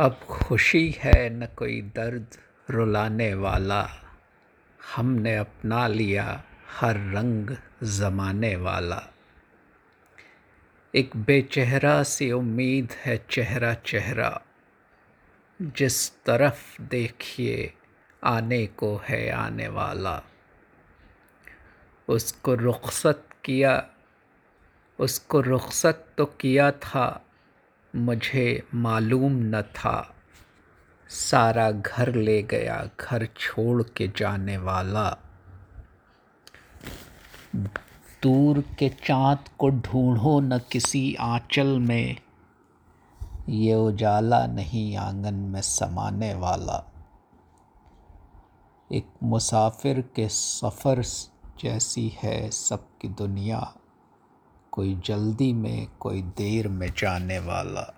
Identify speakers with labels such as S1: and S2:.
S1: अब खुशी है न कोई दर्द रुलाने वाला। हमने अपना लिया हर रंग ज़माने वाला। एक बेचेहरा सी उम्मीद है चेहरा चेहरा। जिस तरफ़ देखिए आने को है आने वाला। उसको रुखसत किया, उसको रुखसत तो किया था मुझे मालूम न था। सारा घर ले गया, घर छोड़ के जाने वाला। दूर के चाँद को ढूंढो न किसी आंचल में। ये उजाला नहीं आँगन में समाने वाला। एक मुसाफिर के सफ़र जैसी है सबकी दुनिया। कोई जल्दी में कोई देर में जाने वाला।